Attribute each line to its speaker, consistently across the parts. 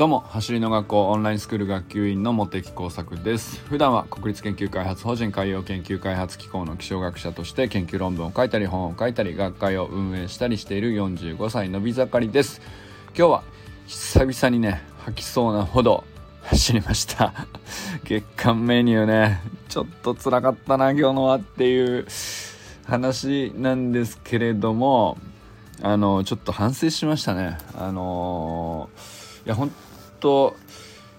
Speaker 1: どうも走りの学校オンラインスクール学級委員の茂木耕作です。普段は国立研究開発法人海洋研究開発機構の気象学者として研究論文を書いたり本を書いたり学会を運営したりしている45歳のび盛りです。今日は久々にね吐きそうなほど走りました。月間メニューねちょっと辛かったな今日のはっていう話なんですけれどもあのちょっと反省しましたね。あのいや本当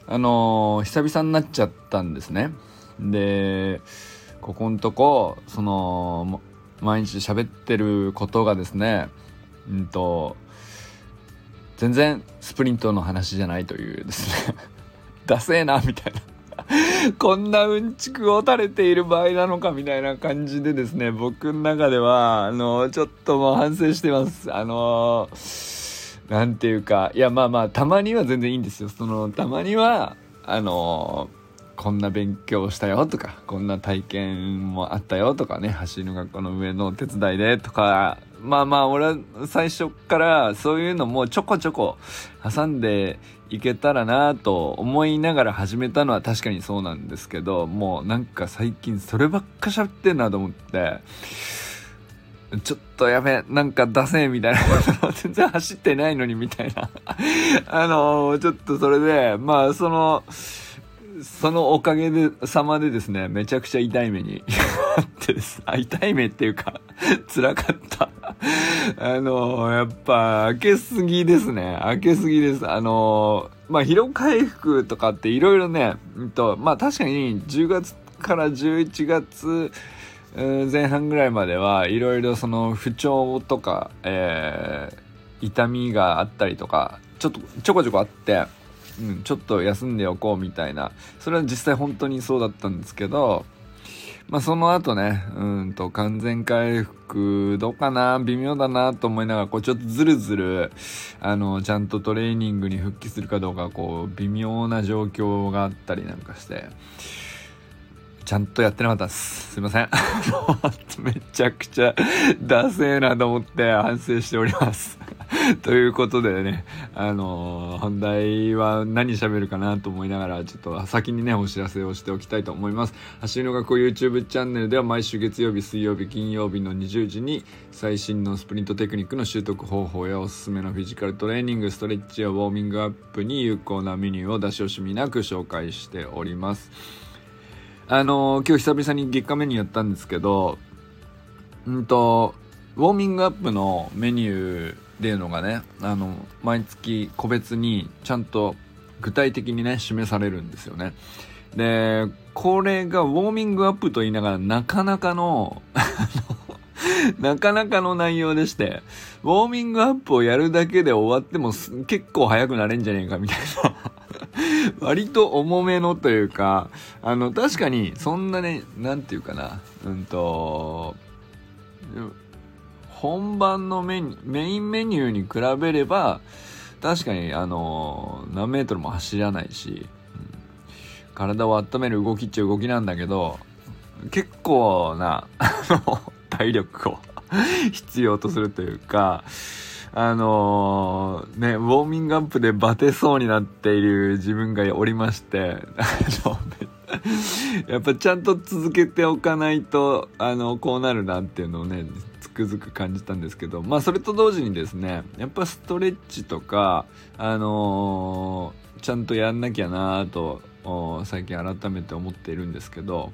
Speaker 1: あの久々になっちゃったんですね。でここんとこその毎日喋ってることがですねうんと全然スプリントの話じゃないというですね。ダセーなみたいな。こんなうんちくを垂れている場合なのかみたいな感じでですね僕の中ではあのちょっともう反省してます。あのななんていうかいやまあまあたまには全然いいんですよ。そのたまにはあのこんな勉強したよとかこんな体験もあったよとかね走りの学校の上のお手伝いでとかまあまあ俺は最初からそういうのもちょこちょこ挟んでいけたらなと思いながら始めたのは確かにそうなんですけどもうなんか最近そればっか喋ってんなと思ってちょっとやべなんか出せみたいな全然走ってないのにみたいな あのー、ちょっとそれでまあそのそのおかげで、様でですね、めちゃくちゃ痛い目に。痛い目っていうか 辛かったあのー、やっぱ、開けすぎですね。開けすぎです。あのー、まあ、疲労回復とかっていろいろね、うんと、まあ、確かに10月から11月、前半ぐらいまではいろいろその不調とか、えー、痛みがあったりとか、ちょっとちょこちょこあって、うん、ちょっと休んでおこうみたいなそれは実際本当にそうだったんですけどまあその後ねうんと完全回復どうかな微妙だなと思いながらこうちょっとずるずるあのちゃんとトレーニングに復帰するかどうかこう微妙な状況があったりなんかしてちゃんとやってなかったです。すいません。めちゃくちゃダセーなと思って反省しております ということでね、あのー、本題は何喋るかなと思いながら、ちょっと先にね、お知らせをしておきたいと思います。走りの学校 YouTube チャンネルでは毎週月曜日、水曜日、金曜日の20時に最新のスプリントテクニックの習得方法やおすすめのフィジカルトレーニング、ストレッチやウォーミングアップに有効なメニューを出し惜しみなく紹介しております。あのー、今日久々に月間メニューやったんですけど、うんと、ウォーミングアップのメニューっていうのがね、あの、毎月個別にちゃんと具体的にね、示されるんですよね。で、これがウォーミングアップと言いながらなかなかのなかなかの内容でして、ウォーミングアップをやるだけで終わっても結構早くなれんじゃねえかみたいな 割と重めのというか、あの、確かにそんなね、なんていうかな、うんと、本番のメメインメニューに比べれば、確かに、あの、何メートルも走らないし、うん、体を温める動きっちゃ動きなんだけど、結構な、あの、体力を 必要とするというか、あのー、ね、ウォーミングアップでバテそうになっている自分がおりまして、あの、やっぱちゃんと続けておかないと、あの、こうなるなっていうのをね、つくづく感じたんですけど、まあそれと同時にですね、やっぱストレッチとか、あのー、ちゃんとやんなきゃなと、最近改めて思っているんですけど、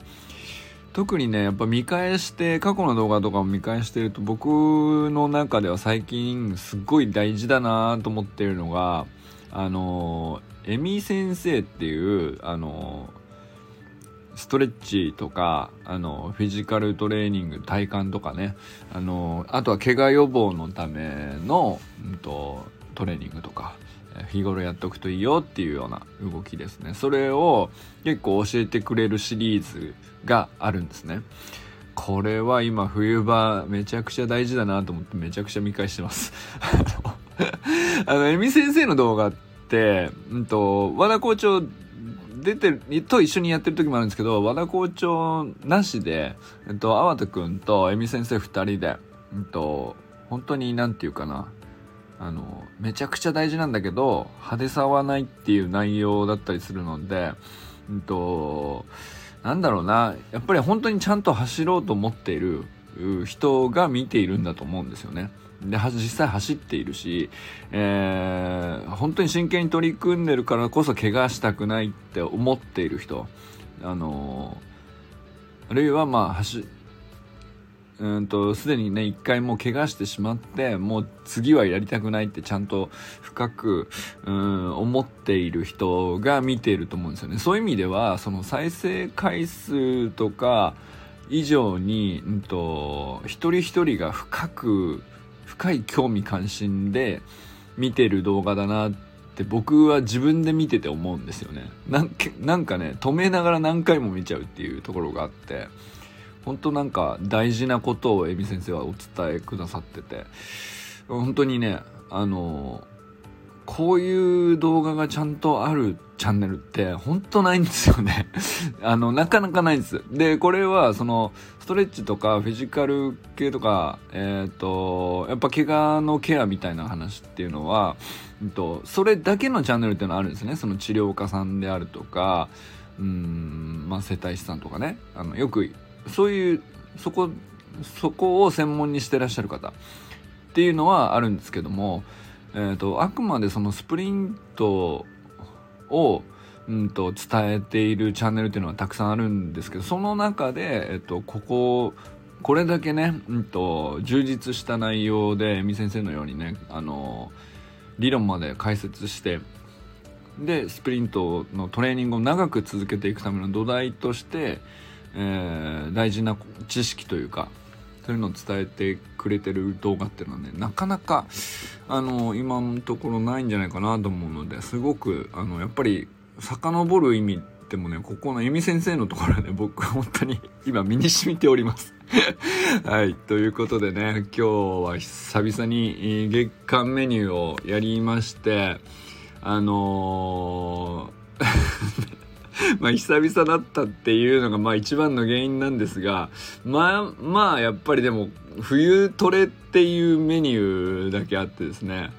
Speaker 1: 特にね、やっぱ見返して、過去の動画とかも見返してると、僕の中では最近すっごい大事だなと思ってるのが、あのー、エミ先生っていう、あのストレッチとかあのフィジカルトレーニング体幹とかねあのあとは怪我予防のための、うんと、トレーニングとか日頃やっておくといいよっていうような動きですね。それを結構教えてくれるシリーズがあるんですね。これは今冬場めちゃくちゃ大事だなと思ってめちゃくちゃ見返してます。あの、エミ先生の動画って、うんと、和田校長出てる、と一緒にやってる時もあるんですけど、和田校長なしで、えっと、淡田くんと恵美先生二人で、えっと、本当になんていうかな、あのめちゃくちゃ大事なんだけど派手さはないっていう内容だったりするので、うんと、なんだろうなやっぱり本当にちゃんと走ろうと思っている人が見ているんだと思うんですよね。で実際走っているし、えー、本当に真剣に取り組んでるからこそ怪我したくないって思っている人あのあるいはまあ走うんとすでにね一回もう怪我してしまってもう次はやりたくないってちゃんと深くうん思っている人が見ていると思うんですよね。そういう意味ではその再生回数とか以上に、うんと、一人一人が深く深い興味関心で見てる動画だなって僕は自分で見てて思うんですよね。なんかね止めながら何回も見ちゃうっていうところがあって。本当なんか大事なことをえみ先生はお伝えくださってて。本当にねあのこういう動画がちゃんとあるチャンネルって本当ないんですよね。あのなかなかないんです。でこれはそのストレッチとかフィジカル系とかえっ、ー、とやっぱ怪我のケアみたいな話っていうのは、えっと、それだけのチャンネルっていうのはあるんですね。その治療家さんであるとかうんまあ整体師さんとかね。あのよくそういうそこそこを専門にしてらっしゃる方。っていうのはあるんですけども、えーと、あくまでそのスプリントを、うんと、伝えているチャンネルっていうのはたくさんあるんですけどその中で、えーと、こここれだけね、うんと、充実した内容でみ先生のようにねあの理論まで解説してでスプリントのトレーニングを長く続けていくための土台としてえー、大事な知識というかそういうのを伝えてくれてる動画っていうのはねなかなかあの今のところないんじゃないかなと思うのですごくあのやっぱり遡る意味でもねここのえみ先生のところで、ね、僕は本当に今身に染みております。はいということでね今日は久々に月間メニューをやりましてあのー まあ久々だったっていうのがまあ一番の原因なんですがまあまあやっぱりでも冬トレっていうメニューだけあってですね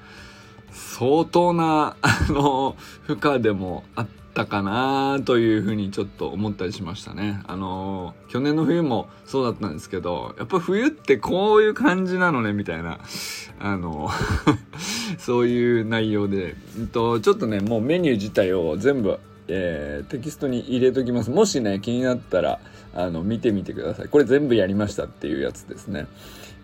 Speaker 1: 相当な あの負荷でもあったかなというふうにちょっと思ったりしましたね。あの去年の冬もそうだったんですけどやっぱ冬ってこういう感じなのねみたいなあの そういう内容で、えっと、ちょっとねもうメニュー自体を全部えー、テキストに入れときます。もしね、気になったら、あの、見てみてください。これ全部やりましたっていうやつですね。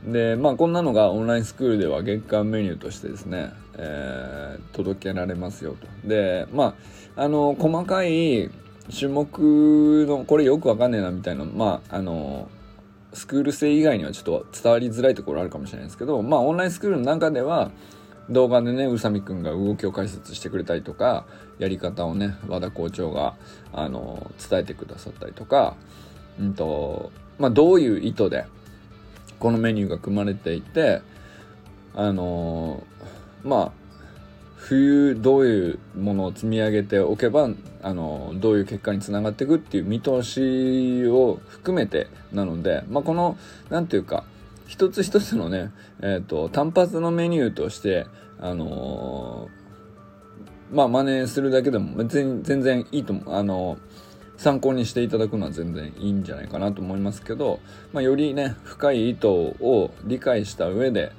Speaker 1: で、まあ、こんなのがオンラインスクールでは月間メニューとしてですね、えー、届けられますよと。で、まあ、あの、細かい種目の、これよくわかんねえなみたいな、まあ、あの、スクール生以外にはちょっと伝わりづらいところあるかもしれないですけど、まあ、オンラインスクールの中では、動画でね宇佐美くんが動きを解説してくれたりとかやり方をね和田校長があの伝えてくださったりとか、うんとまあ、どういう意図でこのメニューが組まれていてあのまあ冬どういうものを積み上げておけばあのどういう結果につながっていくっていう見通しを含めてなので、まあ、この何て言うか一つ一つのね、えっ、ー、と、単発のメニューとして、あのー、まあ、真似するだけでも全然いいと思う。あの、参考にしていただくのは全然いいんじゃないかなと思いますけど、まあ、よりね、深い意図を理解した上で、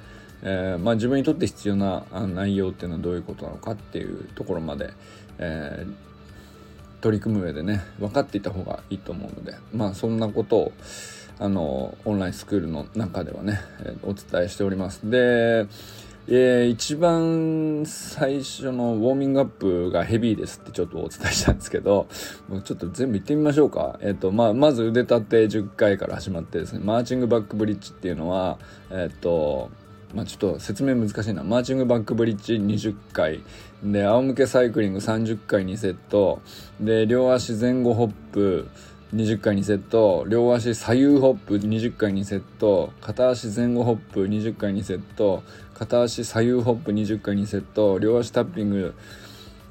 Speaker 1: えー、まあ、自分にとって必要な内容っていうのはどういうことなのかっていうところまで、えー、取り組む上でね分かっていた方がいいと思うのでまあそんなことをあのオンラインスクールの中ではね、えお伝えしております。で、えー、一番最初のウォーミングアップがヘビーですってちょっとお伝えしたんですけどもうちょっと全部言ってみましょうか、えーとまあ、まず腕立て10回から始まってですねマーチングバックブリッジっていうのはえっ、ー、とまあ、ちょっと説明難しいな。マーチングバックブリッジ20回。で仰向けサイクリング30回2セット。で両足前後ホップ。20回2セット両足左右ホップ20回2セット片足前後ホップ20回2セット片足左右ホップ20回2セット両足タッピング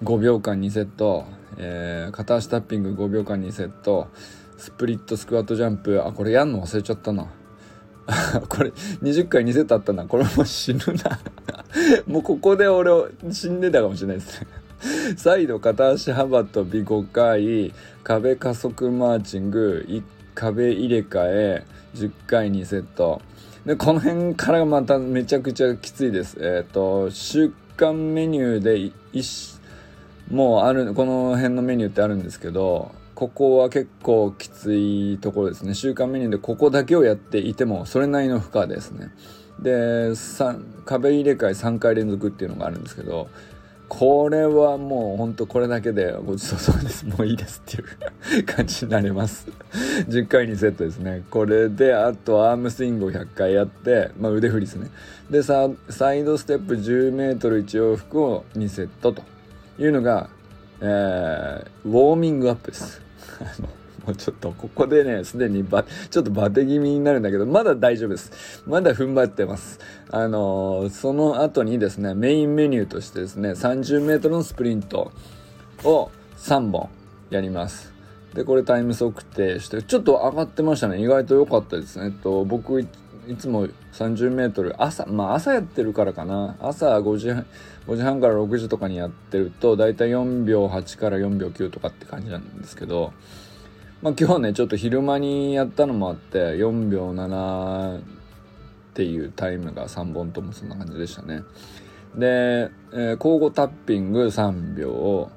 Speaker 1: 5秒間2セット、えー、片足タッピング5秒間2セットスプリットスクワットジャンプあこれやんの？忘れちゃったな。これ20回2セットあったな。これもう死ぬな。もうここで俺を死んでたかもしれないですね。再度片足幅跳び5回壁加速マーチング壁入れ替え10回2セット。でこの辺からまためちゃくちゃきついです。えっ、ー、と週間メニューでもうあるこの辺のメニューってあるんですけどここは結構きついところですね。週間メニューでここだけをやっていてもそれなりの負荷ですね。で壁入れ替え3回連続っていうのがあるんですけどこれはもうほんとこれだけでごちそうさまです。もういいですっていう感じになります。10回にセットですね。これで、あとアームスイングを100回やって、まあ腕振りですね。で、サイドステップ10メートル1往復を2セットというのが、えー、ウォーミングアップです。もうちょっとここでね、すでにば、ちょっとバテ気味になるんだけど、まだ大丈夫です。まだ踏ん張ってます。あのー、その後にですね、メインメニューとしてですね、30メートルのスプリントを3本やります。で、これタイム測定して、ちょっと上がってましたね。意外と良かったですね。えっと、僕、いつも30メートル、朝、まあ朝やってるからかな。朝5時半、5時半から6時とかにやってると、だいたい4秒8から4秒9とかって感じなんですけど、まあ、今日はねちょっと昼間にやったのもあって4秒7っていうタイムが3本ともそんな感じでしたね。で、えー、交互タッピング3秒を、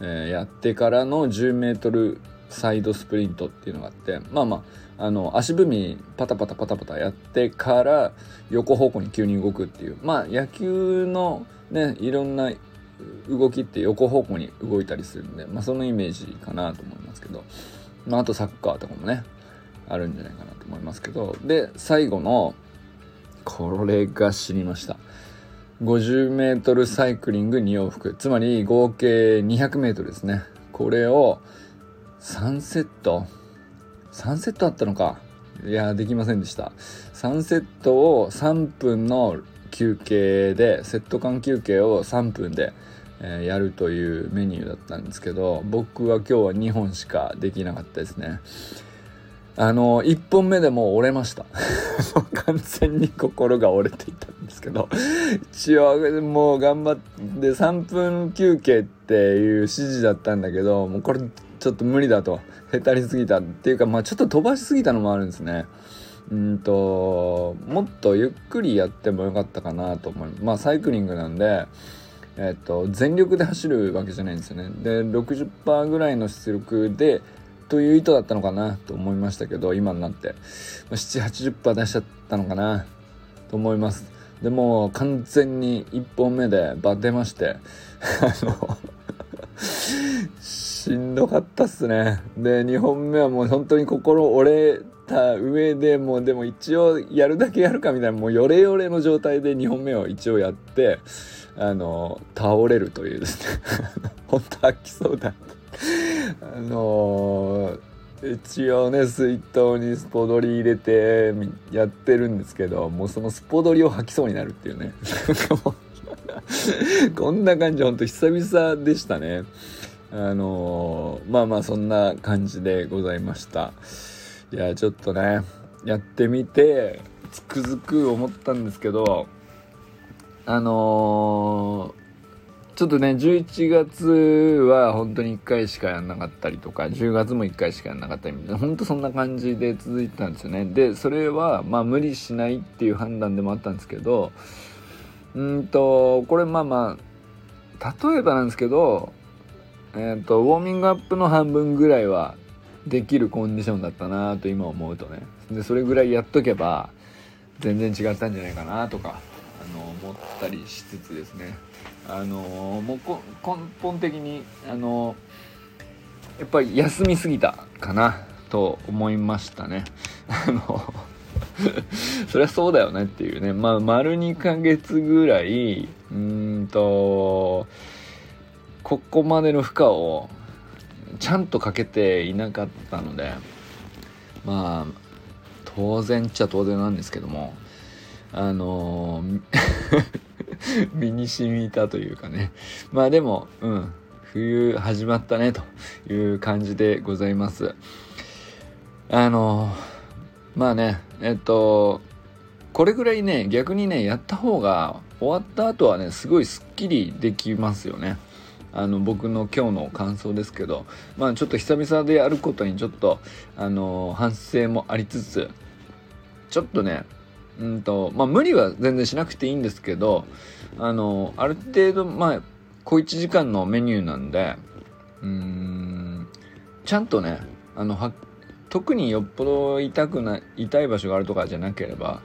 Speaker 1: えー、やってからの 10m サイドスプリントっていうのがあってまあまああの足踏みパタパタパタパタやってから横方向に急に動くっていうまあ野球のねいろんな動きって横方向に動いたりするんで、まあ、そのイメージかなと思いますけど。まあ、あとサッカーとかもねあるんじゃないかなと思いますけど。で最後のこれが知りました。50m サイクリング2往復。つまり合計 200m ですね。これを3セット？3セットあったのか。いやできませんでした。3セットを3分の休憩でセット間休憩を3分でえ、やるというメニューだったんですけど僕は今日は2本しかできなかったですね。あの1本目でもう折れました。完全に心が折れていたんですけど。一応もう頑張って3分休憩っていう指示だったんだけどもうこれちょっと無理だと。へたりすぎたっていうかまあちょっと飛ばしすぎたのもあるんですね。うんともっとゆっくりやってもよかったかなと思いまあサイクリングなんでえっと、全力で走るわけじゃないんですよね。で60%ぐらいの出力でという意図だったのかなと思いましたけど今になって、まあ、780%出しちゃったのかなと思います。でも完全に1本目でバテまして あのしんどかったっすね。で2本目はもう本当に心折れた上でもうでも一応やるだけやるかみたいなもうヨレヨレの状態で2本目を一応やってあの倒れるというですね。本当飽きそうだあの一応ね水筒にスポドリ入れてやってるんですけどもうそのスポドリを吐きそうになるっていうね。こんな感じほんと久々でしたね。あのまあまあそんな感じでございました。いやちょっとねやってみてつくづく思ったんですけどあのー、ちょっとね11月は本当に1回しかやんなかったりとか10月も1回しかやんなかったりみたいな本当そんな感じで続いてたんですよね。でそれはまあ無理しないっていう判断でもあったんですけどうんとこれまあまあ例えばなんですけどえっ、ー、とウォーミングアップの半分ぐらいはできるコンディションだったなと今思うとね。でそれぐらいやっとけば全然違ったんじゃないかなとかあの思ったりしつつですね。あのもう根本的にあのやっぱり休みすぎたかなと思いましたね。あの そりゃそうだよねっていうね。まあ丸2ヶ月ぐらいうんとここまでの負荷をちゃんとかけていなかったのでまあ当然っちゃ当然なんですけどもあのー、身に染みたというかね。まあでもうん冬始まったねという感じでございます。あの、まあねえっとこれぐらいね逆にねやった方が終わった後はねすごいすっきりできますよね。あの僕の今日の感想ですけどまあちょっと久々でやることにちょっとあの反省もありつつちょっとねうんとまあ無理は全然しなくていいんですけどあのある程度まあ小1時間のメニューなんでうーんちゃんとねあのは特によっぽど痛くない痛い場所があるとかじゃなければ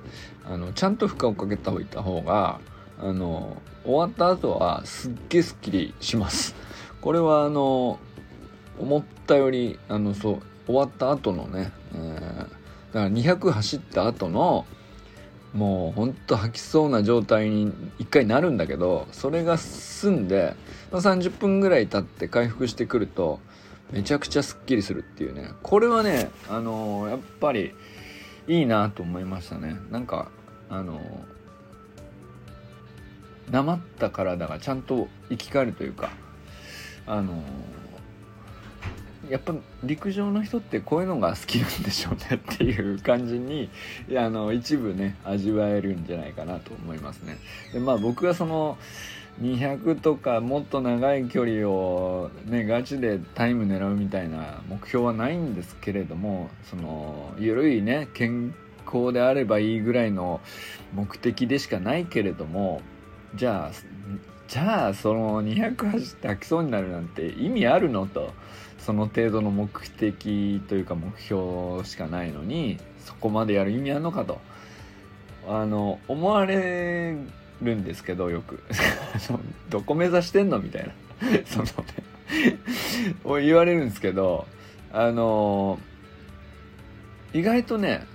Speaker 1: あのちゃんと負荷をかけた方があの終わった後はすっげえすっきりします。これはあの思ったよりあのそう終わった後のね、えー、だから200走った後のもうほんと吐きそうな状態に一回なるんだけどそれが済んで、まあ、30分ぐらい経って回復してくるとめちゃくちゃすっきりするっていうね。これはねあのー、やっぱりいいなと思いましたね。なんかあのー、なまった体がちゃんと生き返るというかあの、やっぱ陸上の人ってこういうのが好きなんでしょうねっていう感じにあの一部ね味わえるんじゃないかなと思いますね。でまあ僕はその200とかもっと長い距離をねガチでタイム狙うみたいな目標はないんですけれどもその緩いね健康であればいいぐらいの目的でしかないけれどもじゃあじゃあその200走って飽きそうになるなんて意味あるのと。その程度の目的というか目標しかないのにそこまでやる意味あるのかと。あの思われるんですけどよく。どこ目指してんのみたいな。そのね。言われるんですけどあの意外とね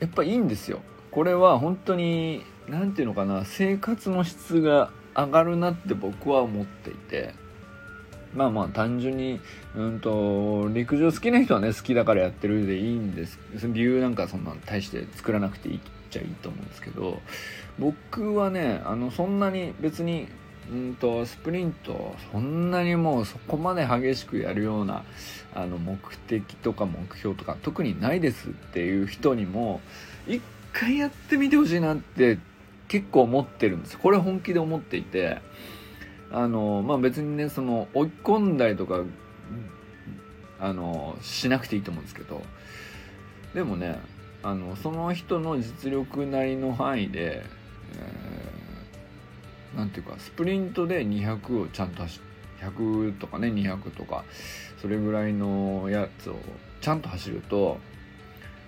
Speaker 1: やっぱいいんですよ。これは本当に何て言うのかな生活の質が上がるなって僕は思っていて。まあまあ単純にうんと陸上好きな人はね好きだからやってるでいいんです。理由なんかそんな大して作らなくていいっちゃいいと思うんですけど。僕はねあのそんなに別にうんとスプリントそんなにもうそこまで激しくやるようなあの目的とか目標とか特にないですっていう人にも一回やってみてほしいなって結構思ってるんですこれ本気で思っていてあのまあ別にねその追い込んだりとかあのしなくていいと思うんですけどでもねあのその人の実力なりの範囲でえー、ていうかスプリントで200をちゃんと走100とかね200とかそれぐらいのやつをちゃんと走ると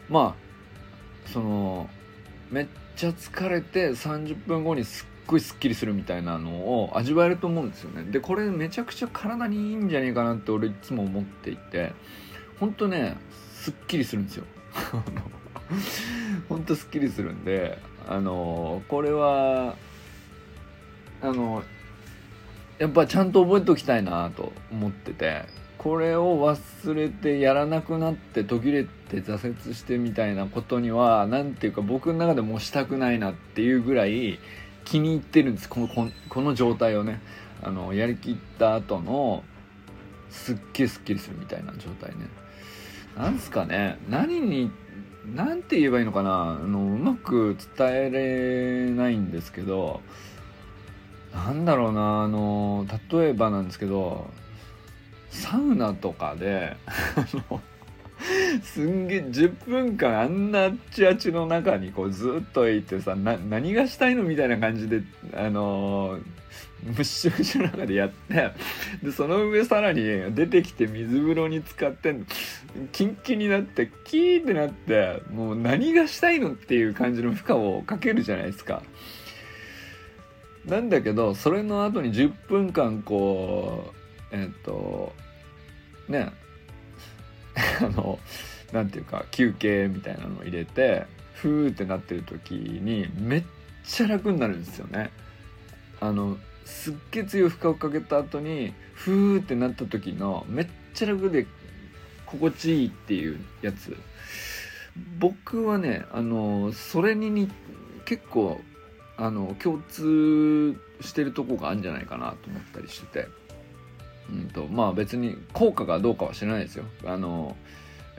Speaker 1: まあそのめっちゃ疲れて30分後にすっごいすっきりするみたいなのを味わえると思うんですよね。でこれめちゃくちゃ体にいいんじゃねえかなって俺いつも思っていてほんとねすっきりするんですよ。ほんとすっきりするんであのこれはあのやっぱちゃんと覚えておきたいなと思ってて。これを忘れてやらなくなって途切れて挫折してみたいなことには何ていうか僕の中でもしたくないなっていうぐらい気に入ってるんです。このこの状態をねあのやりきった後のすっげえすっきりするみたいな状態ね。なんすかね。何に何て言えばいいのかな。あのうまく伝えれないんですけどなんだろうな。あの例えばなんですけどサウナとかですんげえ10分間あんなあっちあっちの中にこうずっといてさな何がしたいのみたいな感じであのーむっしゅむしゅの中でやってでその上さらに出てきて水風呂に浸かってキンキンになってキーってなってもう何がしたいのっていう感じの負荷をかけるじゃないですか。なんだけどそれの後に10分間こうえっ、とね。あのなんていうか休憩みたいなのを入れてふーってなってる時にめっちゃ楽になるんですよね。あのすっげえ強い負荷をかけた後にふーってなった時のめっちゃ楽で心地いいっていうやつ。僕はねあのそれにに結構あの共通してるとこがあるんじゃないかなと思ったりしてて、うんと、まあ別に効果がどうかは知らないですよ。あの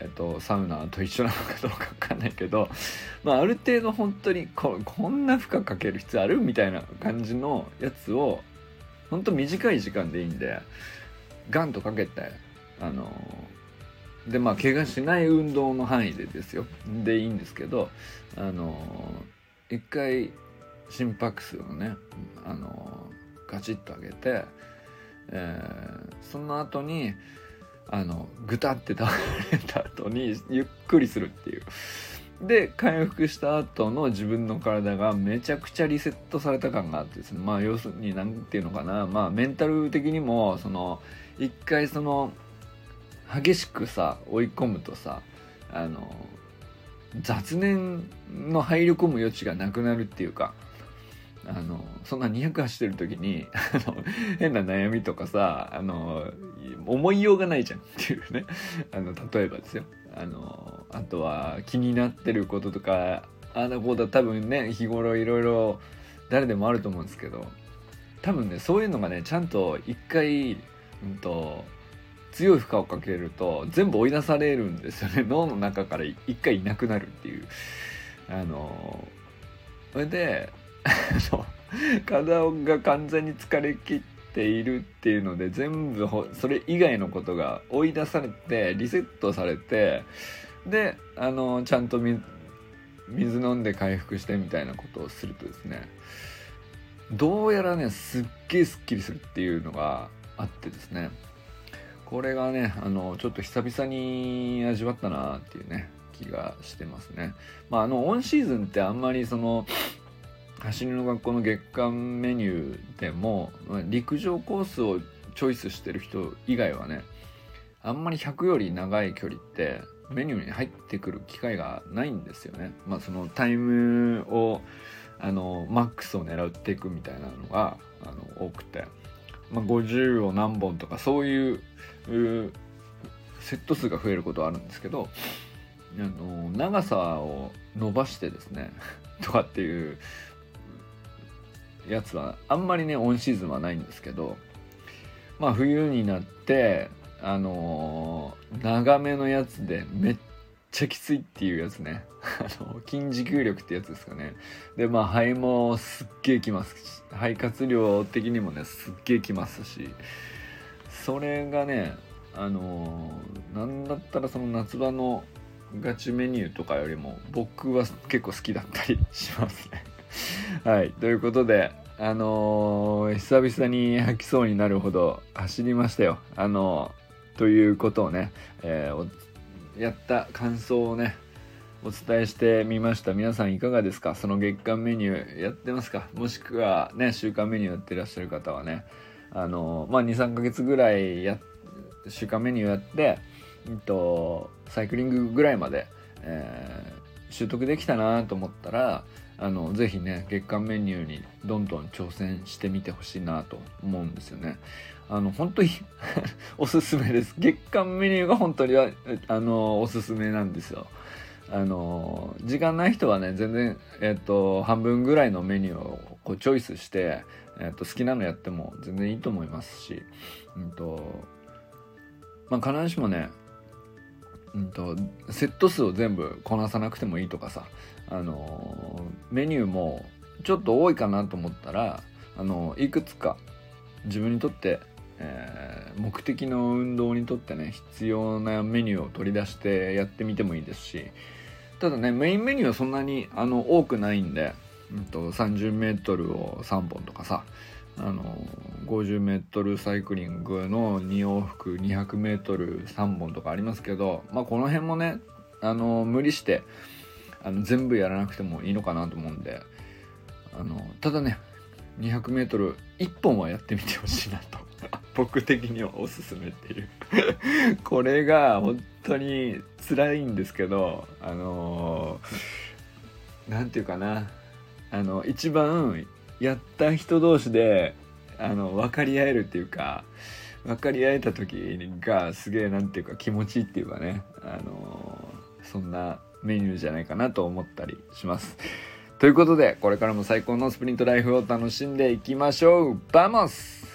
Speaker 1: えっと、サウナと一緒なのかどうか分かんないけど、まあ、ある程度本当にここんな負荷かける必要あるみたいな感じのやつを本当短い時間でいいんでガンとかけてあのでまあ怪我しない運動の範囲でですよ。でいいんですけどあの一回心拍数をねあのガチッと上げて、えー、その後にあのグタって倒れた後にゆっくりするっていう。で回復した後の自分の体がめちゃくちゃリセットされた感があってですね。まあ要するに何て言うのかな。まあメンタル的にもその一回その激しくさ追い込むとさあの雑念の入り込む余地がなくなるっていうかあのそんな200走ってる時にあの変な悩みとかさあの思いようがないじゃんっていうね。あの例えばですよ。あのあとは気になってることとかあのことは多分ね日頃いろいろ誰でもあると思うんですけど多分ねそういうのがねちゃんと一回、うんと、強い負荷をかけると全部追い出されるんですよね。脳の中から一回いなくなるっていう。あのそれで 体が完全に疲れ切っているっていうので全部それ以外のことが追い出されてリセットされてであのちゃんと水飲んで回復してみたいなことをするとですねどうやらねすっげえすっきりするっていうのがあってですねこれがねあのちょっと久々に味わったなっていうね気がしてますね。まああのオンシーズンってあんまりその走りの学校の月間メニューでも陸上コースをチョイスしてる人以外はねあんまり100より長い距離ってメニューに入ってくる機会がないんですよね。まあそのタイムをあのマックスを狙っていくみたいなのがあの多くて、まあ、50を何本とかそういうセット数が増えることはあるんですけどあの長さを伸ばしてですね とかっていうやつはあんまりねオンシーズンはないんですけどまあ冬になってあのー、長めのやつでめっちゃきついっていうやつね。あの筋持久力ってやつですかね。でまあ肺もすっげえきますし肺活量的にもねすっげえきますしそれがねあのー、なんだったらその夏場のガチメニューとかよりも僕は結構好きだったりしますね。はい。ということで、あのー、久々に吐きそうになるほど走りましたよ。あのー、ということをね、えー、やった感想をね、お伝えしてみました。皆さんいかがですか？その月間メニューやってますか？もしくはね、週間メニューやってらっしゃる方はね、あのまあ、2、3ヶ月ぐらいや、週間メニューやって、えっと、サイクリングぐらいまで、え、習得できたなと思ったら、あのぜひね月間メニューにどんどん挑戦してみてほしいなと思うんですよね。あの本当に おすすめです。月間メニューが本当にあのおすすめなんですよ。あの時間ない人はね全然、えっと、半分ぐらいのメニューをこうチョイスして、えっと、好きなのやっても全然いいと思いますし、うんとまあ、必ずしもねうんと、セット数を全部こなさなくてもいいとかさ、あのメニューもちょっと多いかなと思ったら、あのいくつか自分にとって、えー、目的の運動にとってね必要なメニューを取り出してやってみてもいいですしただねメインメニューはそんなにあの多くないんで、うんと、30メートルを3本とかさあの 50m サイクリングの2往復 200m3 本とかありますけど、まあ、この辺もねあの無理してあの全部やらなくてもいいのかなと思うんであのただね 200m1 本はやってみてほしいなと。僕的にはおすすめっていう。これが本当に辛いんですけどあの何て言うかな。あの一番やった人同士であの分かり合えるっていうか分かり合えた時がすげえなんていうか気持ちいいっていうかね。あのそんなメニューじゃないかなと思ったりします。ということでこれからも最高のスプリントライフを楽しんでいきましょう vamos